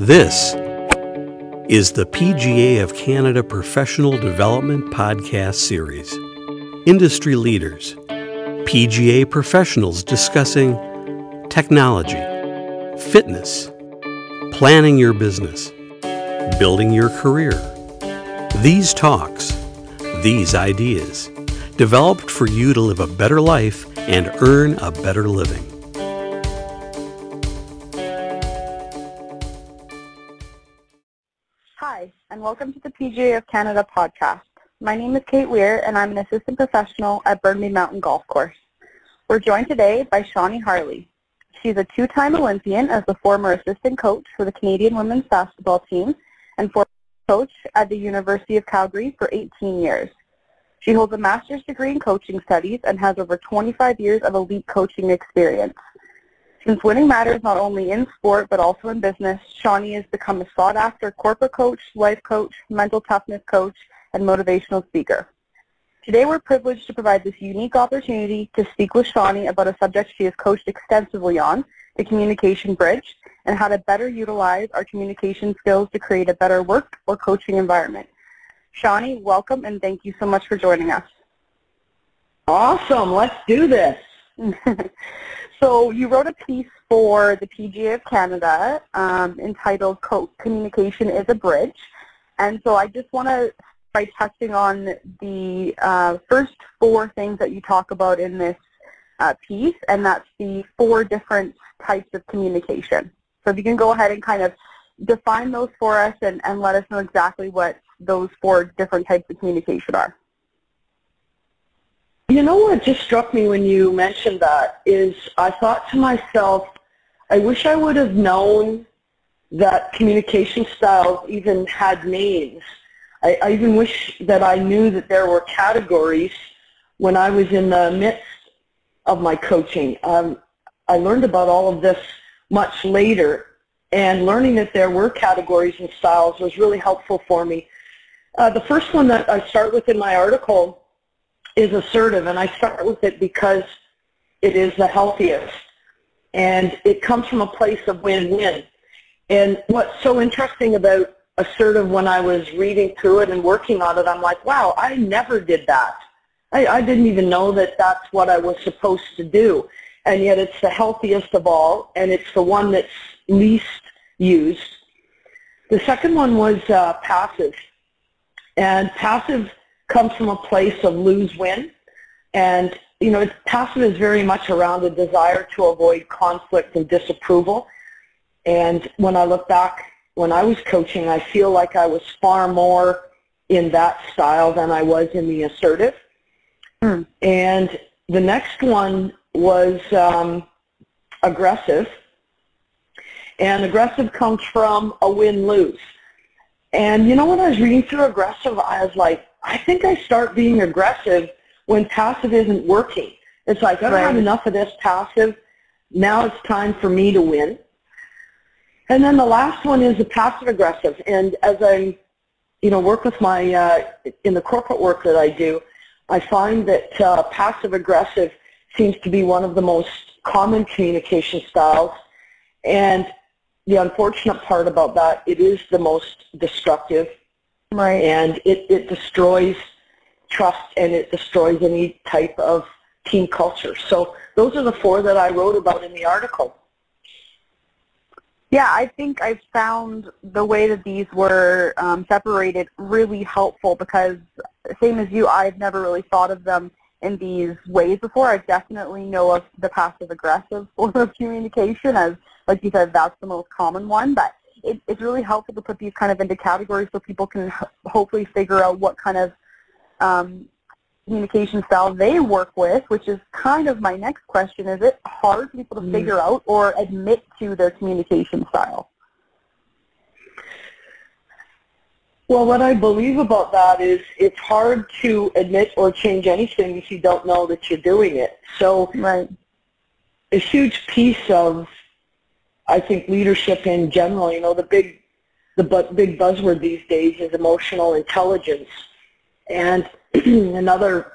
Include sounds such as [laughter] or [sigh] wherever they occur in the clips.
This is the PGA of Canada Professional Development Podcast Series. Industry leaders, PGA professionals discussing technology, fitness, planning your business, building your career. These talks, these ideas, developed for you to live a better life and earn a better living. And welcome to the PGA of Canada podcast. My name is Kate Weir, and I'm an assistant professional at Burnaby Mountain Golf Course. We're joined today by Shawnee Harle. She's a two-time Olympian as the former assistant coach for the Canadian women's basketball team and former coach at the University of Calgary for 18 years. She holds a master's degree in coaching studies and has over 25 years of elite coaching experience. Since winning matters not only in sport but also in business, Shawnee has become a sought-after corporate coach, life coach, mental toughness coach, and motivational speaker. Today we're privileged to provide this unique opportunity to speak with Shawnee about a subject she has coached extensively on, the communication bridge, and how to better utilize our communication skills to create a better work or coaching environment. Shawnee, welcome and thank you so much for joining us. Awesome. Let's do this. [laughs] so you wrote a piece for the PGA of Canada um, entitled Communication is a Bridge. And so I just want to by touching on the uh, first four things that you talk about in this uh, piece, and that's the four different types of communication. So if you can go ahead and kind of define those for us and, and let us know exactly what those four different types of communication are. You know what just struck me when you mentioned that is I thought to myself, I wish I would have known that communication styles even had names. I, I even wish that I knew that there were categories when I was in the midst of my coaching. Um, I learned about all of this much later, and learning that there were categories and styles was really helpful for me. Uh, the first one that I start with in my article is assertive, and I start with it because it is the healthiest, and it comes from a place of win-win. And what's so interesting about assertive when I was reading through it and working on it, I'm like, wow, I never did that. I, I didn't even know that that's what I was supposed to do. And yet it's the healthiest of all, and it's the one that's least used. The second one was uh, passive. And passive comes from a place of lose-win. And, you know, passive is very much around a desire to avoid conflict and disapproval. And when I look back when I was coaching, I feel like I was far more in that style than I was in the assertive. Mm. And the next one was um, aggressive. And aggressive comes from a win-lose. And you know when I was reading through aggressive, I was like, I think I start being aggressive when passive isn't working. It's like, I don't right. have enough of this passive. Now it's time for me to win. And then the last one is the passive aggressive. And as I, you know, work with my, uh, in the corporate work that I do, I find that uh, passive aggressive seems to be one of the most common communication styles. And the unfortunate part about that, it is the most destructive. Right. And it, it destroys trust and it destroys any type of team culture. So those are the four that I wrote about in the article. Yeah, I think I found the way that these were um, separated really helpful because same as you, I've never really thought of them in these ways before. I definitely know of the passive-aggressive [laughs] form of communication as, like you said, that's the most common one, but it, it's really helpful to put these kind of into categories so people can hopefully figure out what kind of um, communication style they work with, which is kind of my next question. Is it hard for people to mm. figure out or admit to their communication style? Well, what I believe about that is it's hard to admit or change anything if you don't know that you're doing it. So right. a huge piece of, I think, leadership in general, you know, the big, the big buzzword these days is emotional intelligence. And [clears throat] another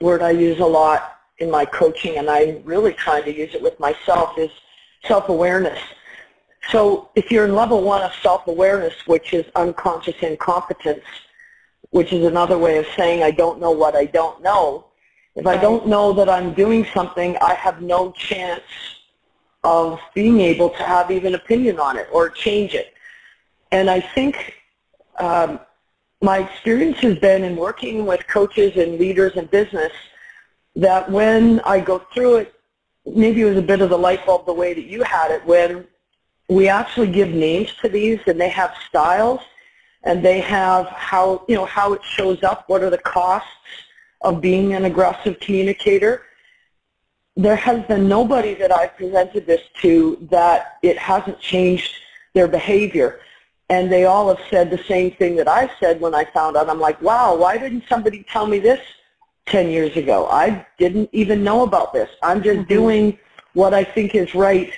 word I use a lot in my coaching, and I'm really trying to use it with myself, is self-awareness. So if you're in level one of self-awareness, which is unconscious incompetence, which is another way of saying I don't know what I don't know, if I don't know that I'm doing something, I have no chance of being able to have even opinion on it or change it. And I think um, my experience has been in working with coaches and leaders in business that when I go through it, maybe it was a bit of the light bulb the way that you had it, when we actually give names to these and they have styles and they have how, you know, how it shows up, what are the costs of being an aggressive communicator. There has been nobody that I've presented this to that it hasn't changed their behavior. And they all have said the same thing that I said when I found out. I'm like, wow, why didn't somebody tell me this 10 years ago? I didn't even know about this. I'm just mm-hmm. doing what I think is right.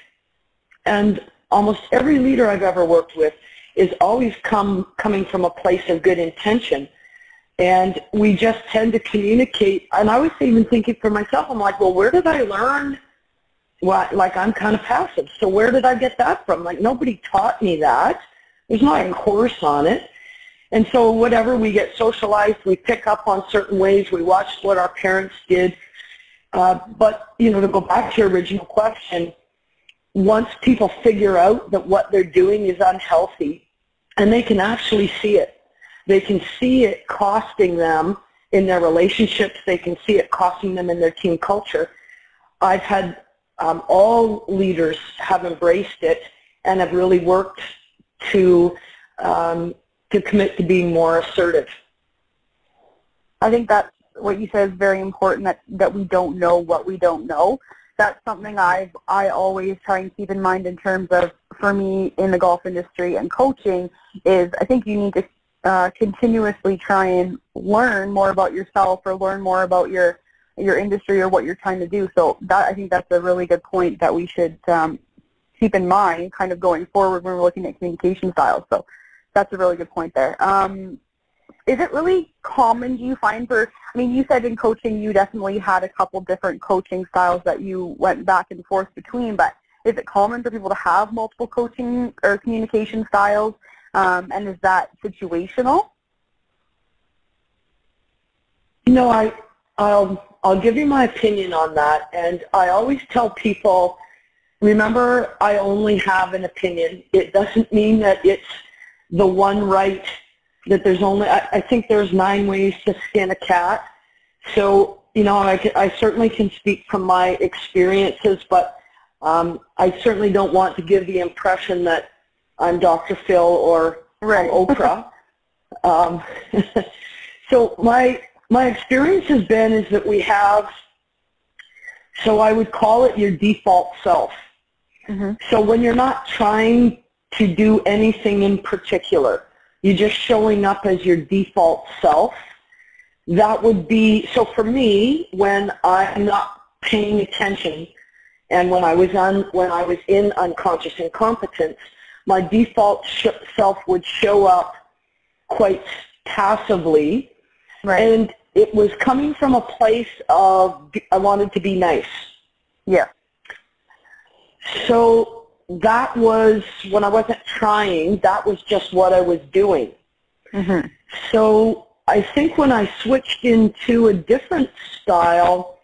And almost every leader I've ever worked with is always come coming from a place of good intention. And we just tend to communicate. And I was even thinking for myself, I'm like, well, where did I learn? What, like I'm kind of passive. So where did I get that from? Like nobody taught me that. There's not a course on it. And so whatever, we get socialized, we pick up on certain ways, we watch what our parents did. Uh, but, you know, to go back to your original question, once people figure out that what they're doing is unhealthy, and they can actually see it, they can see it costing them in their relationships, they can see it costing them in their team culture. I've had um, all leaders have embraced it and have really worked to um, to commit to being more assertive. I think that what you said is very important. That that we don't know what we don't know. That's something I I always try and keep in mind in terms of for me in the golf industry and coaching is I think you need to uh, continuously try and learn more about yourself or learn more about your your industry or what you're trying to do. So that I think that's a really good point that we should um, keep in mind kind of going forward when we're looking at communication styles. So that's a really good point there. Um, is it really common, do you find for, I mean, you said in coaching you definitely had a couple different coaching styles that you went back and forth between, but is it common for people to have multiple coaching or communication styles, um, and is that situational? You know, I, I'll, I'll give you my opinion on that, and I always tell people Remember, I only have an opinion. It doesn't mean that it's the one right, that there's only, I, I think there's nine ways to skin a cat. So, you know, I, I certainly can speak from my experiences, but um, I certainly don't want to give the impression that I'm Dr. Phil or right. Oprah. [laughs] um, [laughs] so my my experience has been is that we have, so I would call it your default self. Mm-hmm. So when you're not trying to do anything in particular, you're just showing up as your default self, that would be, so for me, when I'm not paying attention and when I was on, when I was in unconscious incompetence, my default sh- self would show up quite passively, right. and it was coming from a place of I wanted to be nice. Yeah. So that was, when I wasn't trying, that was just what I was doing. Mm-hmm. So I think when I switched into a different style,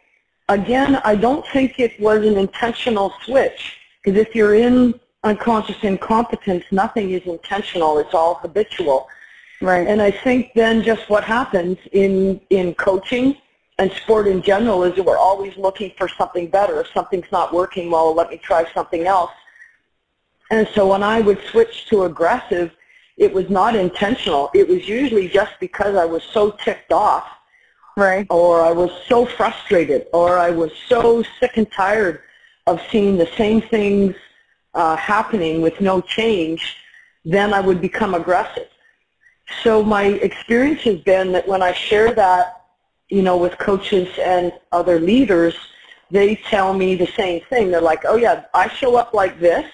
again, I don't think it was an intentional switch. Because if you're in unconscious incompetence, nothing is intentional. It's all habitual. Right. And I think then just what happens in, in coaching and sport in general is that we're always looking for something better. If something's not working well, let me try something else. And so when I would switch to aggressive, it was not intentional. It was usually just because I was so ticked off, right? Or I was so frustrated, or I was so sick and tired of seeing the same things uh, happening with no change. Then I would become aggressive. So my experience has been that when I share that you know, with coaches and other leaders, they tell me the same thing. They're like, oh yeah, I show up like this,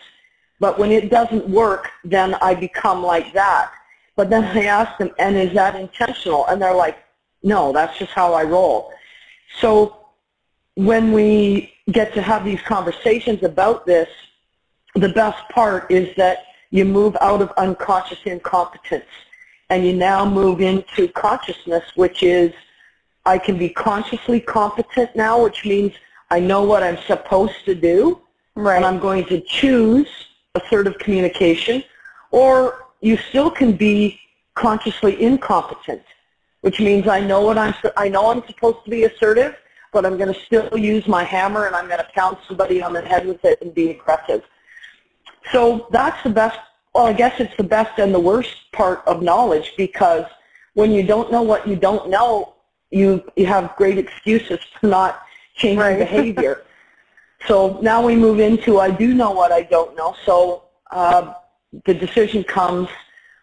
but when it doesn't work, then I become like that. But then I ask them, and is that intentional? And they're like, no, that's just how I roll. So when we get to have these conversations about this, the best part is that you move out of unconscious incompetence and you now move into consciousness, which is I can be consciously competent now, which means I know what I'm supposed to do, right. and I'm going to choose assertive communication, or you still can be consciously incompetent, which means I know what I'm I know I'm supposed to be assertive, but I'm going to still use my hammer and I'm going to pound somebody on the head with it and be aggressive. So that's the best well, I guess it's the best and the worst part of knowledge because when you don't know what you don't know, you, you have great excuses for not changing right. [laughs] behavior. so now we move into I do know what I don't know. So uh, the decision comes,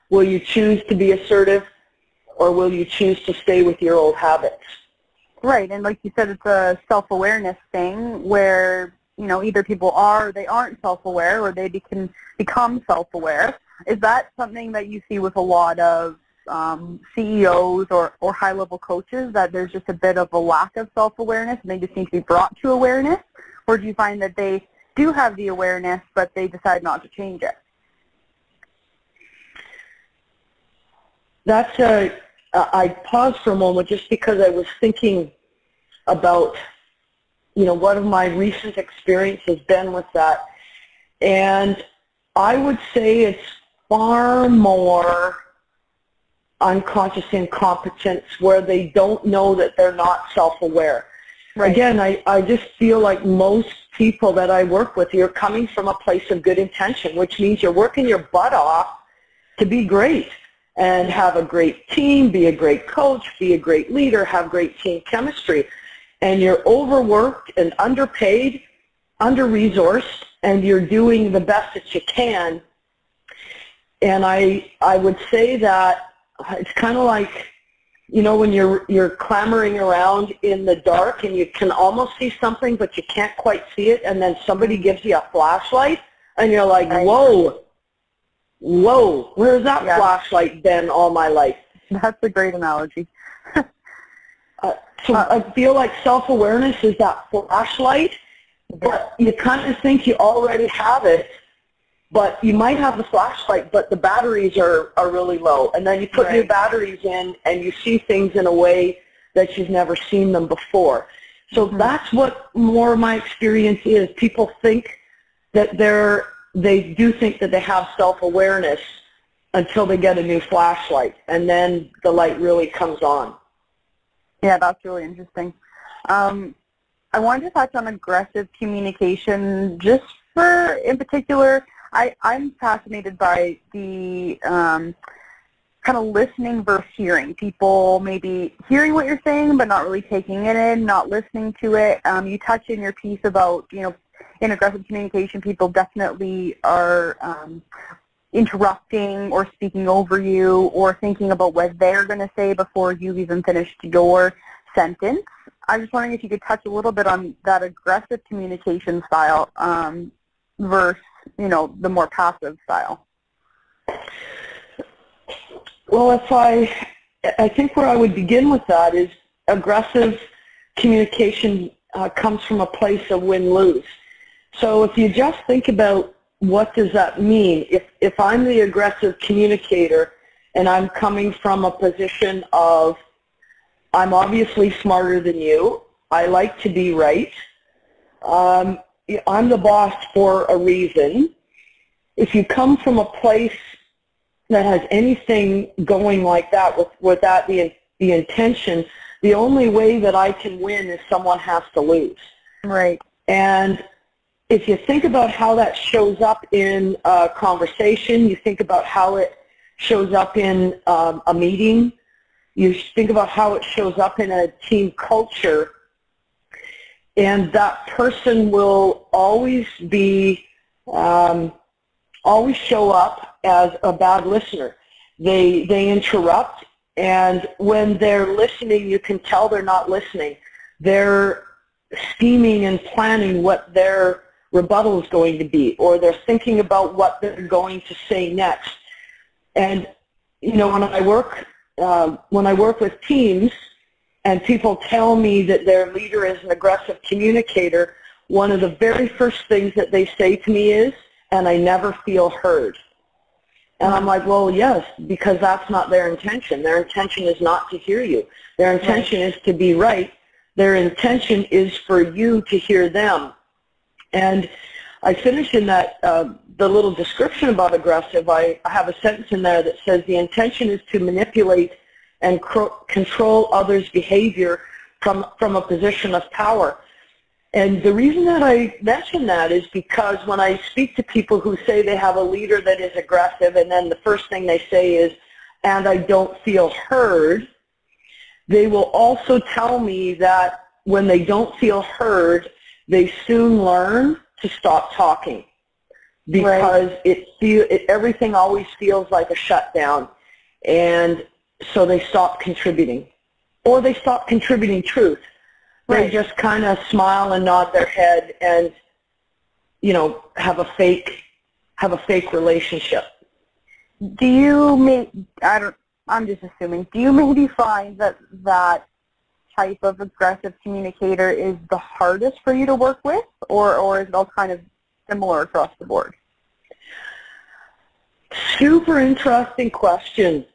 will you choose to be assertive or will you choose to stay with your old habits? Right, and like you said, it's a self-awareness thing where you know, either people are or they aren't self-aware or they can become self-aware. Is that something that you see with a lot of um, CEOs or, or high-level coaches, that there's just a bit of a lack of self-awareness and they just need to be brought to awareness? Or do you find that they do have the awareness but they decide not to change it? That's a, I paused for a moment just because I was thinking about you know, what have my recent experiences been with that? And I would say it's far more unconscious incompetence where they don't know that they're not self-aware. Right. Again, I, I just feel like most people that I work with, you're coming from a place of good intention, which means you're working your butt off to be great and have a great team, be a great coach, be a great leader, have great team chemistry and you're overworked and underpaid, under-resourced, and you're doing the best that you can. And I, I would say that it's kind of like, you know, when you're, you're clamoring around in the dark and you can almost see something, but you can't quite see it, and then somebody gives you a flashlight, and you're like, whoa, whoa, where's that yeah. flashlight been all my life? That's a great analogy. [laughs] uh, so I feel like self-awareness is that flashlight, but you kind of think you already have it, but you might have the flashlight, but the batteries are, are really low. And then you put right. new batteries in and you see things in a way that you've never seen them before. So mm-hmm. that's what more of my experience is. People think that they're, they do think that they have self-awareness until they get a new flashlight, and then the light really comes on. Yeah, that's really interesting. Um, I wanted to touch on aggressive communication just for, in particular, I, I'm fascinated by the um, kind of listening versus hearing. People maybe hearing what you're saying but not really taking it in, not listening to it. Um, you touch in your piece about, you know, in aggressive communication, people definitely are um, interrupting or speaking over you or thinking about what they're going to say before you've even finished your sentence. I was wondering if you could touch a little bit on that aggressive communication style um, versus, you know, the more passive style. Well, if I, I think where I would begin with that is aggressive communication uh, comes from a place of win-lose. So if you just think about what does that mean? If, if I'm the aggressive communicator and I'm coming from a position of I'm obviously smarter than you, I like to be right, um, I'm the boss for a reason. If you come from a place that has anything going like that with, with that the, the intention, the only way that I can win is someone has to lose. Right. And if you think about how that shows up in a conversation, you think about how it shows up in um, a meeting, you think about how it shows up in a team culture, and that person will always be, um, always show up as a bad listener. They, they interrupt, and when they're listening, you can tell they're not listening. They're scheming and planning what their rebuttal is going to be, or they're thinking about what they're going to say next. And you know, when I work uh, when I work with teams, and people tell me that their leader is an aggressive communicator, one of the very first things that they say to me is, and I never feel heard. And I'm like, well, yes, because that's not their intention. Their intention is not to hear you. Their intention right. is to be right. Their intention is for you to hear them. And I finish in that uh, the little description about aggressive. I, I have a sentence in there that says the intention is to manipulate and control others' behavior from from a position of power. And the reason that I mention that is because when I speak to people who say they have a leader that is aggressive and then the first thing they say is, and I don't feel heard, they will also tell me that when they don't feel heard, they soon learn to stop talking because right. it feel it, everything always feels like a shutdown, and so they stop contributing, or they stop contributing truth. Right. They just kind of smile and nod their head and, you know, have a fake, have a fake relationship. Do you make, I don't, I'm just assuming, do you maybe find that that type of aggressive communicator is the hardest for you to work with or, or is it all kind of similar across the board? Super interesting question.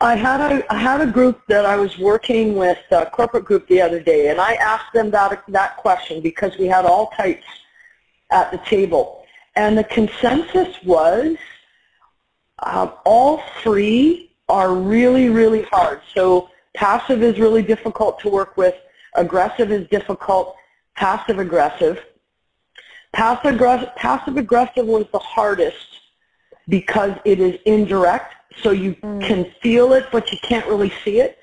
I had a I had a group that I was working with, a corporate group the other day, and I asked them that that question because we had all types at the table, and the consensus was um, all three are really really hard. So passive is really difficult to work with, aggressive is difficult, passive aggressive. Passive aggressive, passive aggressive was the hardest because it is indirect so you mm. can feel it, but you can't really see it.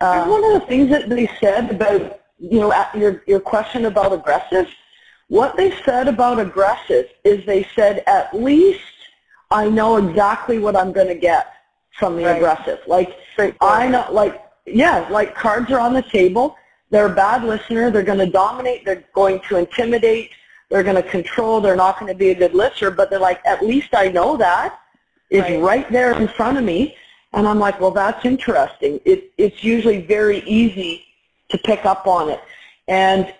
Uh, one of the things that they said about, you know, your, your question about aggressive, what they said about aggressive is they said, at least I know exactly what I'm going to get from the right. aggressive. Like, I know, like, yeah, like cards are on the table. They're a bad listener. They're going to dominate. They're going to intimidate. They're going to control. They're not going to be a good listener. But they're like, at least I know that is right. right there in front of me. And I'm like, well, that's interesting. It, it's usually very easy to pick up on it. And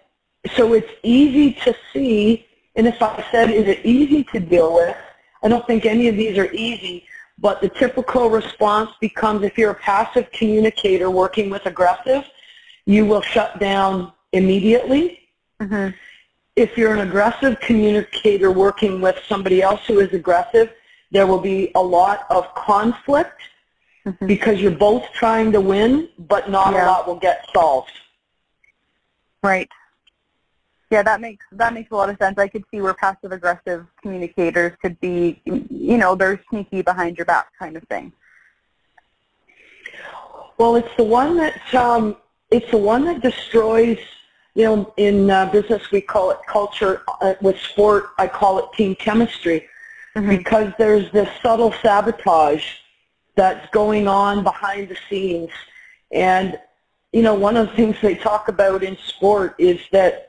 so it's easy to see, and if I said, is it easy to deal with, I don't think any of these are easy, but the typical response becomes if you're a passive communicator working with aggressive, you will shut down immediately. Mm-hmm. If you're an aggressive communicator working with somebody else who is aggressive, there will be a lot of conflict mm-hmm. because you're both trying to win, but not yeah. a lot will get solved. Right. Yeah, that makes that makes a lot of sense. I could see where passive aggressive communicators could be, you know, they're sneaky behind your back kind of thing. Well, it's the one that um, it's the one that destroys. You know, in uh, business we call it culture. Uh, with sport, I call it team chemistry mm-hmm. because there's this subtle sabotage that's going on behind the scenes. And, you know, one of the things they talk about in sport is that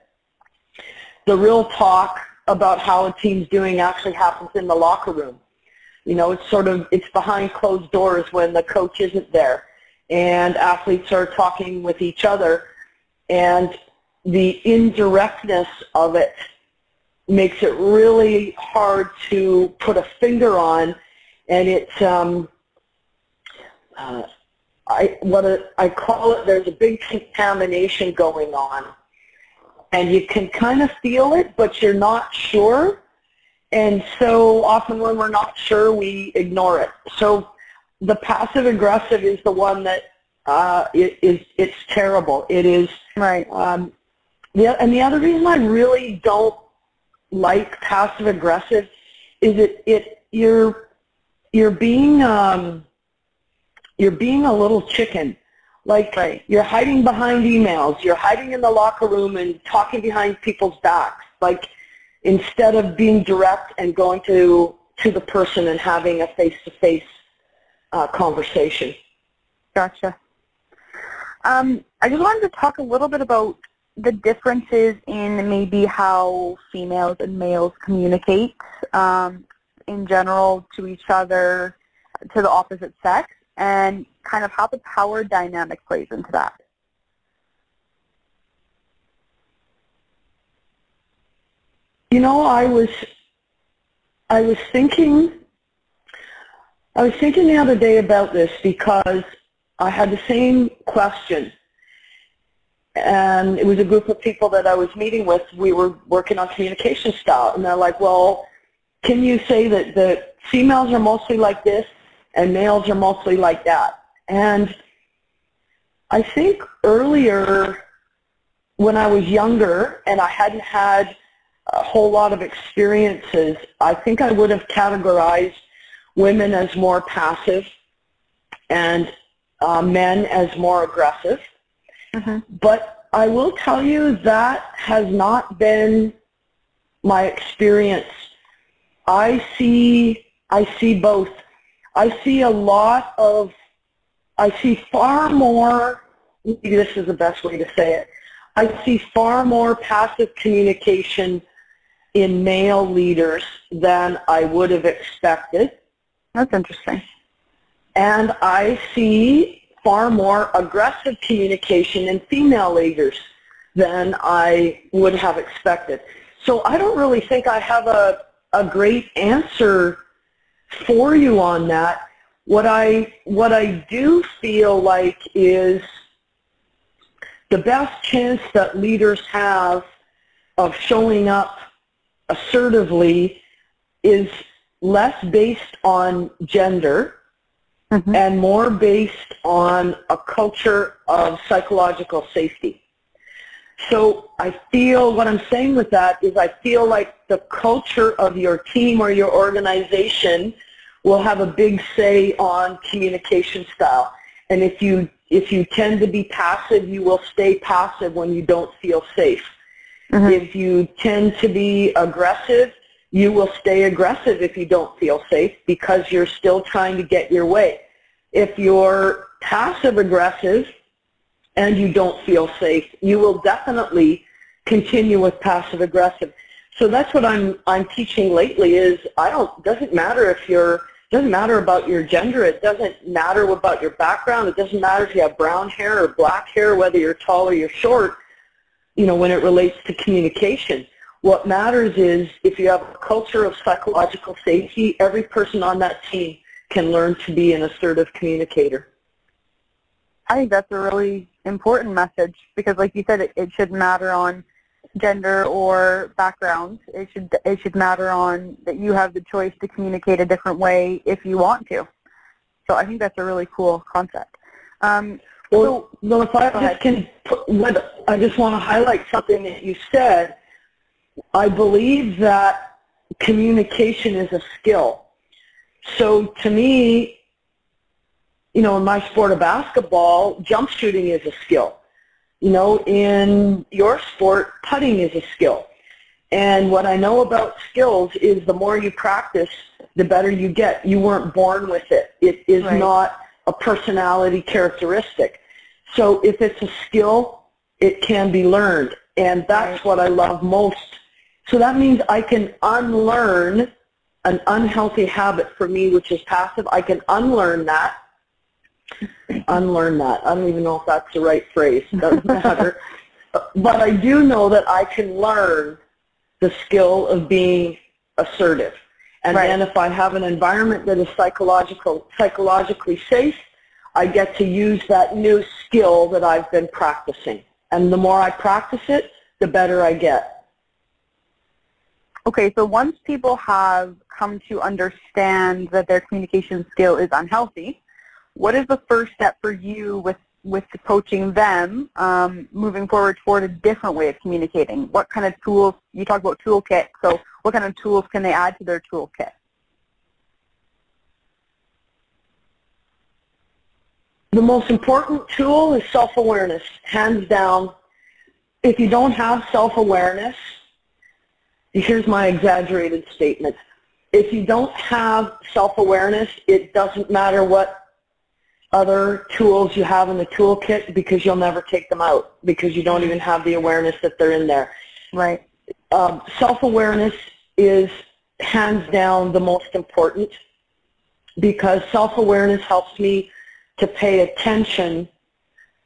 the real talk about how a team's doing actually happens in the locker room. You know, it's sort of, it's behind closed doors when the coach isn't there. And athletes are talking with each other. And the indirectness of it makes it really hard to put a finger on, and it's um, uh, I what a, I call it. There's a big contamination going on, and you can kind of feel it, but you're not sure. And so often when we're not sure, we ignore it. So the passive aggressive is the one that uh, it, is it's terrible. It is right. Um, the, and the other reason I really don't like passive aggressive is it it you're you're being um you're being a little chicken like right. you're hiding behind emails. You're hiding in the locker room and talking behind people's backs. Like instead of being direct and going to to the person and having a face to face conversation. Gotcha. Um, I just wanted to talk a little bit about the differences in maybe how females and males communicate um, in general to each other, to the opposite sex, and kind of how the power dynamic plays into that. You know, I was, I was thinking, I was thinking the other day about this because I had the same question. And it was a group of people that I was meeting with. We were working on communication style. And they're like, well, can you say that the females are mostly like this and males are mostly like that? And I think earlier when I was younger and I hadn't had a whole lot of experiences, I think I would have categorized women as more passive and uh, men as more aggressive. Mm-hmm. But I will tell you that has not been my experience. I see I see both. I see a lot of I see far more maybe this is the best way to say it. I see far more passive communication in male leaders than I would have expected. That's interesting. And I see far more aggressive communication in female leaders than I would have expected. So I don't really think I have a, a great answer for you on that. What I, what I do feel like is the best chance that leaders have of showing up assertively is less based on gender mm-hmm. and more based on a culture of psychological safety. So I feel what I'm saying with that is I feel like the culture of your team or your organization will have a big say on communication style. And if you if you tend to be passive, you will stay passive when you don't feel safe. Mm-hmm. If you tend to be aggressive, you will stay aggressive if you don't feel safe because you're still trying to get your way. If you're passive aggressive and you don't feel safe, you will definitely continue with passive aggressive. So that's what I'm I'm teaching lately is I don't doesn't matter if you're doesn't matter about your gender. It doesn't matter about your background. It doesn't matter if you have brown hair or black hair, whether you're tall or you're short, you know, when it relates to communication. What matters is if you have a culture of psychological safety, every person on that team can learn to be an assertive communicator. I think that's a really important message because, like you said, it, it shouldn't matter on gender or background. It should it should matter on that you have the choice to communicate a different way if you want to. So I think that's a really cool concept. Um, well, so, well, if I just can, put, what, I just want to highlight something that you said I believe that communication is a skill. So to me, you know, in my sport of basketball, jump shooting is a skill. You know, in your sport, putting is a skill. And what I know about skills is the more you practice, the better you get. You weren't born with it. It is right. not a personality characteristic. So if it's a skill, it can be learned. And that's right. what I love most so that means I can unlearn an unhealthy habit for me, which is passive. I can unlearn that. Unlearn that. I don't even know if that's the right phrase. Doesn't matter. [laughs] but I do know that I can learn the skill of being assertive. And right. then if I have an environment that is psychological, psychologically safe, I get to use that new skill that I've been practicing. And the more I practice it, the better I get. Okay, so once people have come to understand that their communication skill is unhealthy, what is the first step for you with, with coaching them um, moving forward toward a different way of communicating? What kind of tools, you talk about toolkit, so what kind of tools can they add to their toolkit? The most important tool is self-awareness, hands down. If you don't have self-awareness, here's my exaggerated statement. If you don't have self-awareness, it doesn't matter what other tools you have in the toolkit because you'll never take them out because you don't even have the awareness that they're in there. Right. Um, self-awareness is hands down the most important because self-awareness helps me to pay attention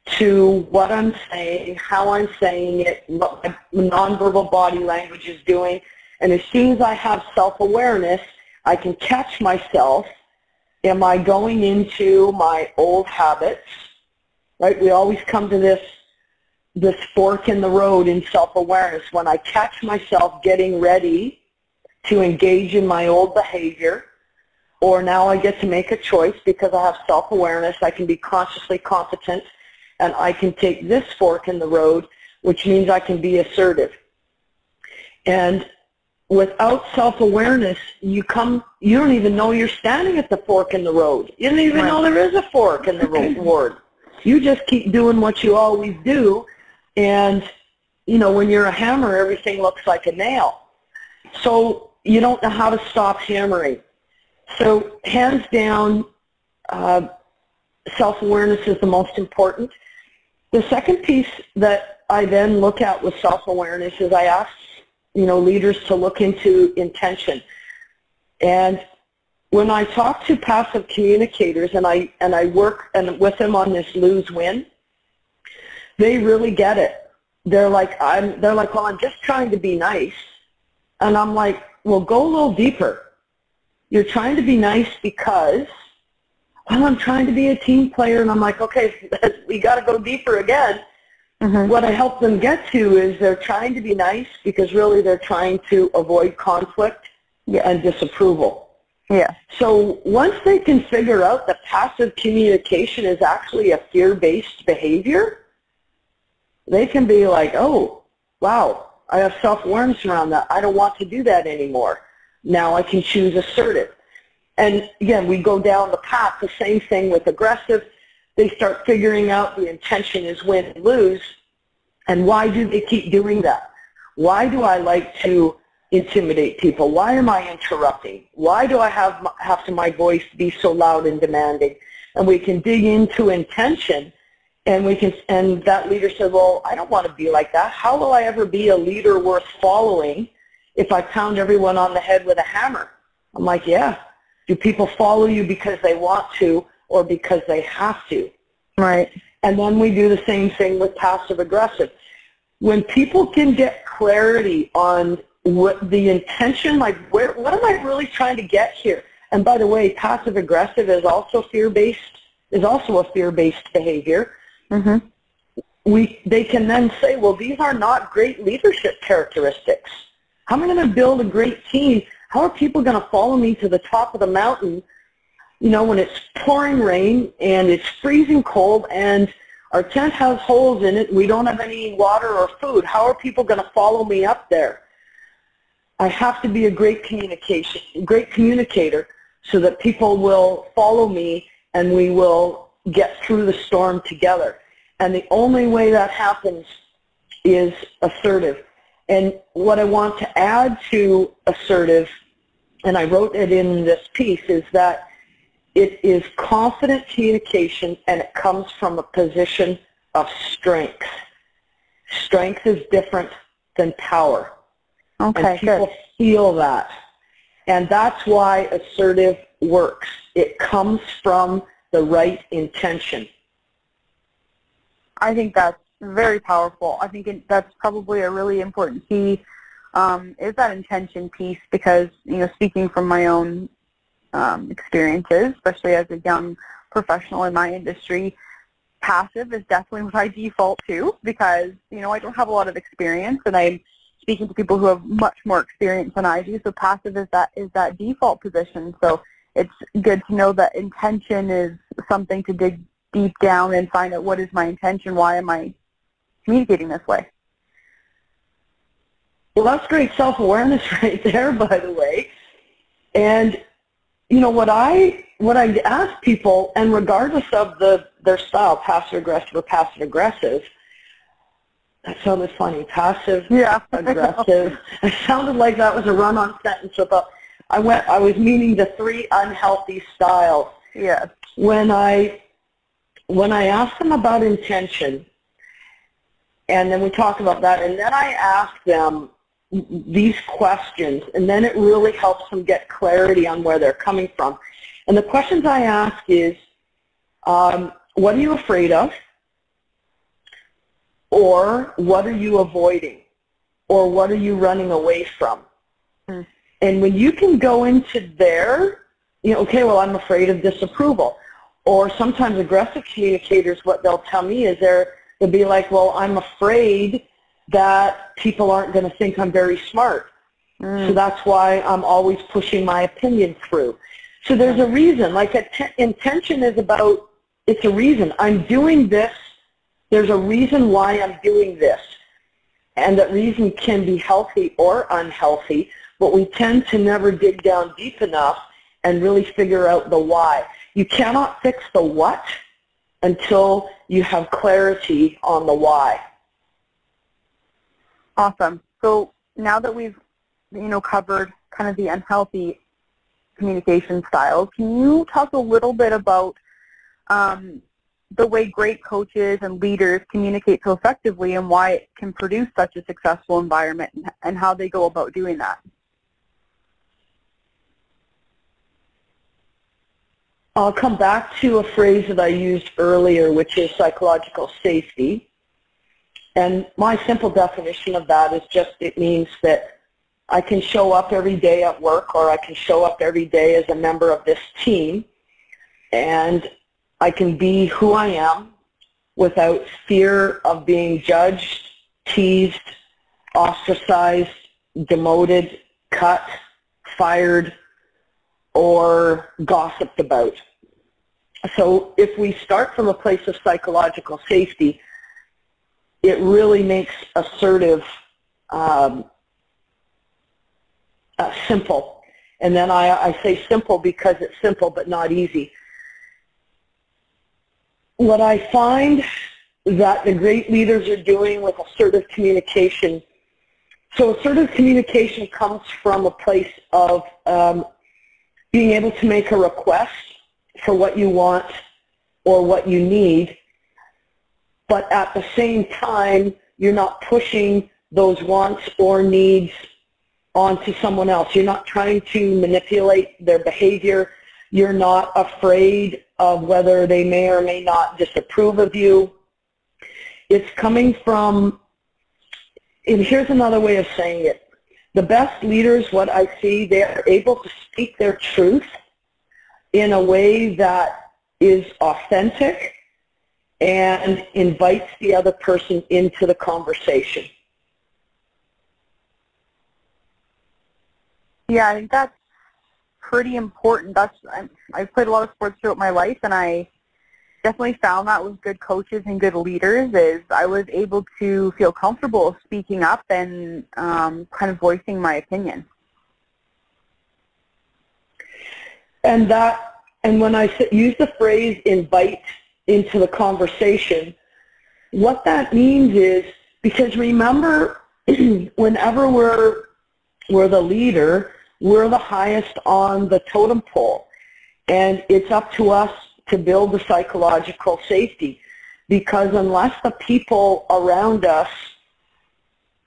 to what I'm saying, how I'm saying it, what my nonverbal body language is doing, And as soon as I have self-awareness, I can catch myself. Am I going into my old habits? Right? We always come to this this fork in the road in self-awareness when I catch myself getting ready to engage in my old behavior or now I get to make a choice because I have self-awareness. I can be consciously competent and I can take this fork in the road, which means I can be assertive. And without self-awareness, you come, you don't even know you're standing at the fork in the road. You don't even right. know there is a fork in the road. You just keep doing what you always do, and you know when you're a hammer, everything looks like a nail. So you don't know how to stop hammering. So hands down, uh, self-awareness is the most important. The second piece that I then look at with self-awareness is I ask, you know, leaders to look into intention. And when I talk to passive communicators and I and I work and with them on this lose-win, they really get it. They're like I'm. They're like, well, I'm just trying to be nice, and I'm like, well, go a little deeper. You're trying to be nice because, well, I'm trying to be a team player, and I'm like, okay, [laughs] we got to go deeper again. Mm-hmm. What I help them get to is they're trying to be nice because really they're trying to avoid conflict yeah. and disapproval. Yeah. So once they can figure out that passive communication is actually a fear-based behavior, they can be like, oh, wow, I have self-awareness around that. I don't want to do that anymore. Now I can choose assertive. And again, we go down the path, the same thing with aggressive. They start figuring out the intention is win and lose. And why do they keep doing that? Why do I like to intimidate people? Why am I interrupting? Why do I have, have to my voice be so loud and demanding? And we can dig into intention and we can, and that leader said, well, I don't want to be like that. How will I ever be a leader worth following if I pound everyone on the head with a hammer? I'm like, yeah. Do people follow you because they want to or because they have to? Right. And then we do the same thing with passive aggressive. When people can get clarity on what the intention, like where, what am I really trying to get here? And by the way, passive aggressive is also fear-based, is also a fear-based behavior. Mm-hmm. We, they can then say, well, these are not great leadership characteristics. How am I going to build a great team? How are people going to follow me to the top of the mountain, you know, when it's pouring rain and it's freezing cold and our tent has holes in it we don't have any water or food? How are people going to follow me up there? I have to be a great communication, great communicator so that people will follow me and we will get through the storm together. And the only way that happens is assertive. And what I want to add to assertive, and I wrote it in this piece, is that it is confident communication and it comes from a position of strength. Strength is different than power. Okay, and people good. feel that. And that's why assertive works. It comes from the right intention. I think that's very powerful. I think it, that's probably a really important key um, is that intention piece because, you know, speaking from my own um, experiences, especially as a young professional in my industry, passive is definitely what [laughs] I default to because, you know, I don't have a lot of experience and I'm speaking to people who have much more experience than I do. So passive is that is that default position. So it's good to know that intention is something to dig deep down and find out what is my intention, why am I communicating this way. Well, that's great self-awareness [laughs] right there, by the way. And you know what I what I ask people, and regardless of the their style, passive aggressive or passive aggressive, that sounded funny. Passive yeah. aggressive. [laughs] it sounded like that was a run-on sentence about I went I was meaning the three unhealthy styles. Yes. When I when I ask them about intention, and then we talk about that, and then I ask them these questions, and then it really helps them get clarity on where they're coming from. And the questions I ask is, um, what are you afraid of? Or what are you avoiding? Or what are you running away from? Mm. And when you can go into there, you know, okay, well, I'm afraid of disapproval. Or sometimes aggressive communicators, what they'll tell me is they're, they'll be like, well, I'm afraid that people aren't going to think I'm very smart. Mm. So that's why I'm always pushing my opinion through. So there's a reason. Like intention is about, it's a reason. I'm doing this. There's a reason why I'm doing this. And that reason can be healthy or unhealthy, but we tend to never dig down deep enough and really figure out the why. You cannot fix the what until you have clarity on the why. Awesome. So now that we've, you know, covered kind of the unhealthy communication styles, can you talk a little bit about um, the way great coaches and leaders communicate so effectively and why it can produce such a successful environment and, and how they go about doing that? I'll come back to a phrase that I used earlier, which is psychological safety. And my simple definition of that is just it means that I can show up every day at work or I can show up every day as a member of this team and I can be who I am without fear of being judged, teased, ostracized, demoted, cut, fired, or gossiped about. So if we start from a place of psychological safety, it really makes assertive um, uh, simple. And then I, I say simple because it's simple but not easy. What I find that the great leaders are doing with assertive communication, so assertive communication comes from a place of um, being able to make a request for what you want or what you need but at the same time, you're not pushing those wants or needs onto someone else. You're not trying to manipulate their behavior. You're not afraid of whether they may or may not disapprove of you. It's coming from, and here's another way of saying it. The best leaders, what I see, they're able to speak their truth in a way that is authentic and invites the other person into the conversation. Yeah, I think that's pretty important. That's I've played a lot of sports throughout my life, and I definitely found that with good coaches and good leaders is I was able to feel comfortable speaking up and um, kind of voicing my opinion. And that, and when I use the phrase invite into the conversation. What that means is, because remember, [clears throat] whenever we're, we're the leader, we're the highest on the totem pole. And it's up to us to build the psychological safety. Because unless the people around us,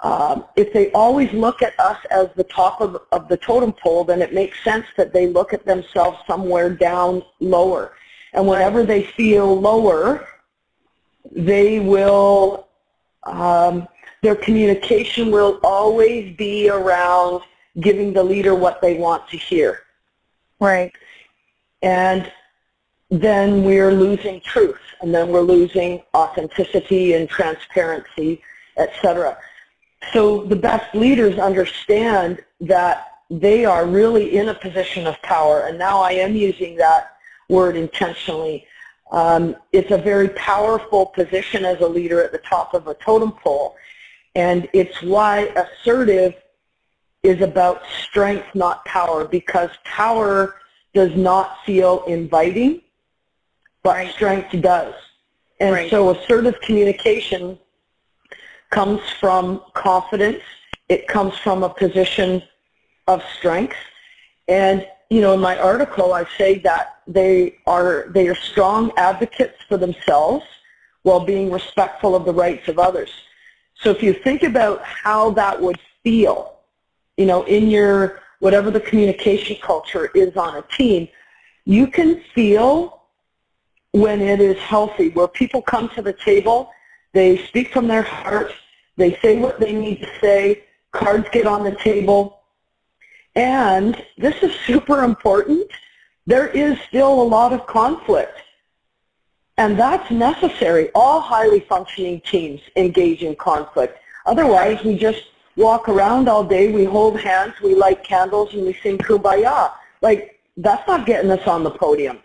um, if they always look at us as the top of, of the totem pole, then it makes sense that they look at themselves somewhere down lower. And whenever they feel lower, they will, um, their communication will always be around giving the leader what they want to hear. Right. And then we're losing truth, and then we're losing authenticity and transparency, etc. So the best leaders understand that they are really in a position of power, and now I am using that word intentionally. Um, it's a very powerful position as a leader at the top of a totem pole, and it's why assertive is about strength, not power, because power does not feel inviting, but right. strength does. And right. so assertive communication comes from confidence. It comes from a position of strength. And you know, in my article, I say that they are they are strong advocates for themselves while being respectful of the rights of others. So if you think about how that would feel, you know, in your whatever the communication culture is on a team, you can feel when it is healthy, where people come to the table, they speak from their heart, they say what they need to say, cards get on the table, And this is super important. There is still a lot of conflict. And that's necessary. All highly functioning teams engage in conflict. Otherwise, we just walk around all day, we hold hands, we light candles, and we sing kumbaya. Like, that's not getting us on the podium.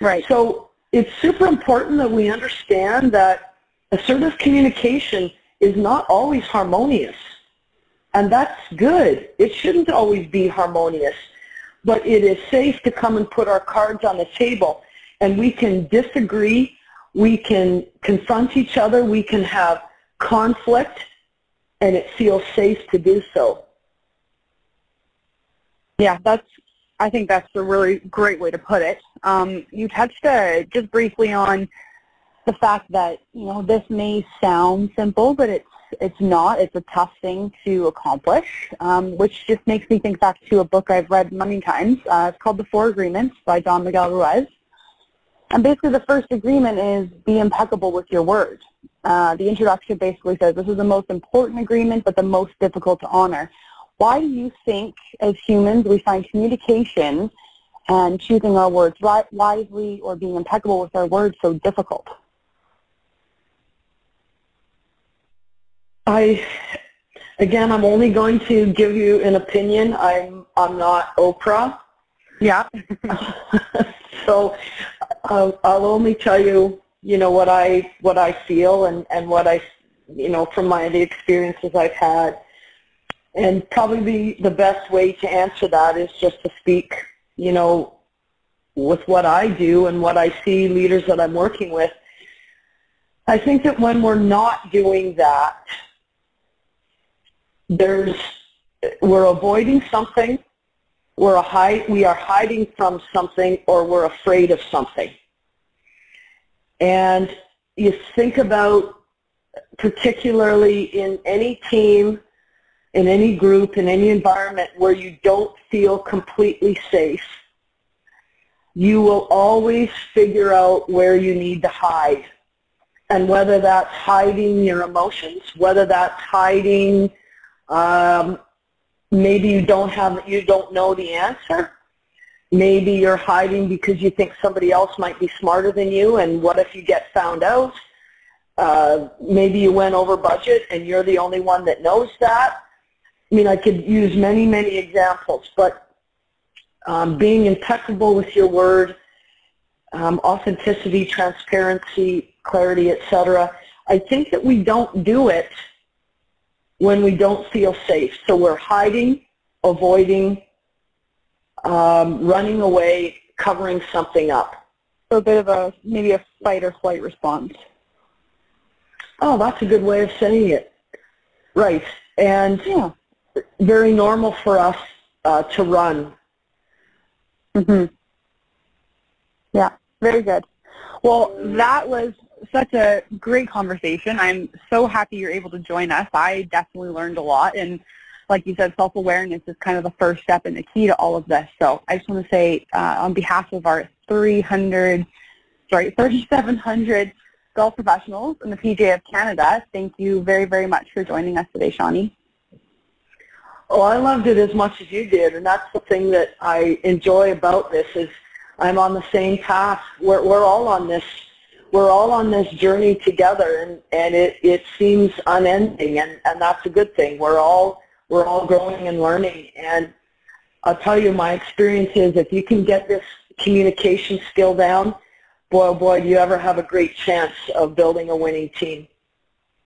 Right. So it's super important that we understand that assertive communication is not always harmonious. And that's good. It shouldn't always be harmonious. But it is safe to come and put our cards on the table. And we can disagree. We can confront each other. We can have conflict. And it feels safe to do so. Yeah, that's. I think that's a really great way to put it. Um, you touched uh, just briefly on the fact that you know this may sound simple, but it's it's not. It's a tough thing to accomplish, um, which just makes me think back to a book I've read many times. Uh, it's called The Four Agreements by Don Miguel Ruiz. And basically the first agreement is be impeccable with your word. Uh, the introduction basically says this is the most important agreement but the most difficult to honor. Why do you think as humans we find communication and choosing our words wisely or being impeccable with our words so difficult? I, again, I'm only going to give you an opinion. I'm, I'm not Oprah. Yeah. [laughs] so I'll, I'll only tell you, you know, what I, what I feel and, and what I, you know, from my, the experiences I've had. And probably the best way to answer that is just to speak, you know, with what I do and what I see leaders that I'm working with. I think that when we're not doing that, there's we're avoiding something, we're a we are hiding from something, or we're afraid of something. And you think about, particularly in any team, in any group, in any environment where you don't feel completely safe, you will always figure out where you need to hide. And whether that's hiding your emotions, whether that's hiding um, maybe you don't have, you don't know the answer. Maybe you're hiding because you think somebody else might be smarter than you, and what if you get found out? Uh, maybe you went over budget and you're the only one that knows that. I mean, I could use many, many examples, but um, being impeccable with your word, um, authenticity, transparency, clarity, etc. I think that we don't do it when we don't feel safe. So we're hiding, avoiding, um, running away, covering something up. So a bit of a, maybe a fight or flight response. Oh, that's a good way of saying it. Right. And yeah. very normal for us uh, to run. Mm-hmm. Yeah, very good. Well, that was such a great conversation. I'm so happy you're able to join us. I definitely learned a lot. And like you said, self-awareness is kind of the first step and the key to all of this. So I just want to say uh, on behalf of our 300, sorry, 3,700 golf professionals in the PGA of Canada, thank you very, very much for joining us today, Shawnee. Oh, I loved it as much as you did, and that's the thing that I enjoy about this is I'm on the same path. We're, we're all on this we're all on this journey together and, and it, it seems unending and, and that's a good thing. We're all we're all growing and learning and I'll tell you my experience is if you can get this communication skill down, boy oh boy you ever have a great chance of building a winning team.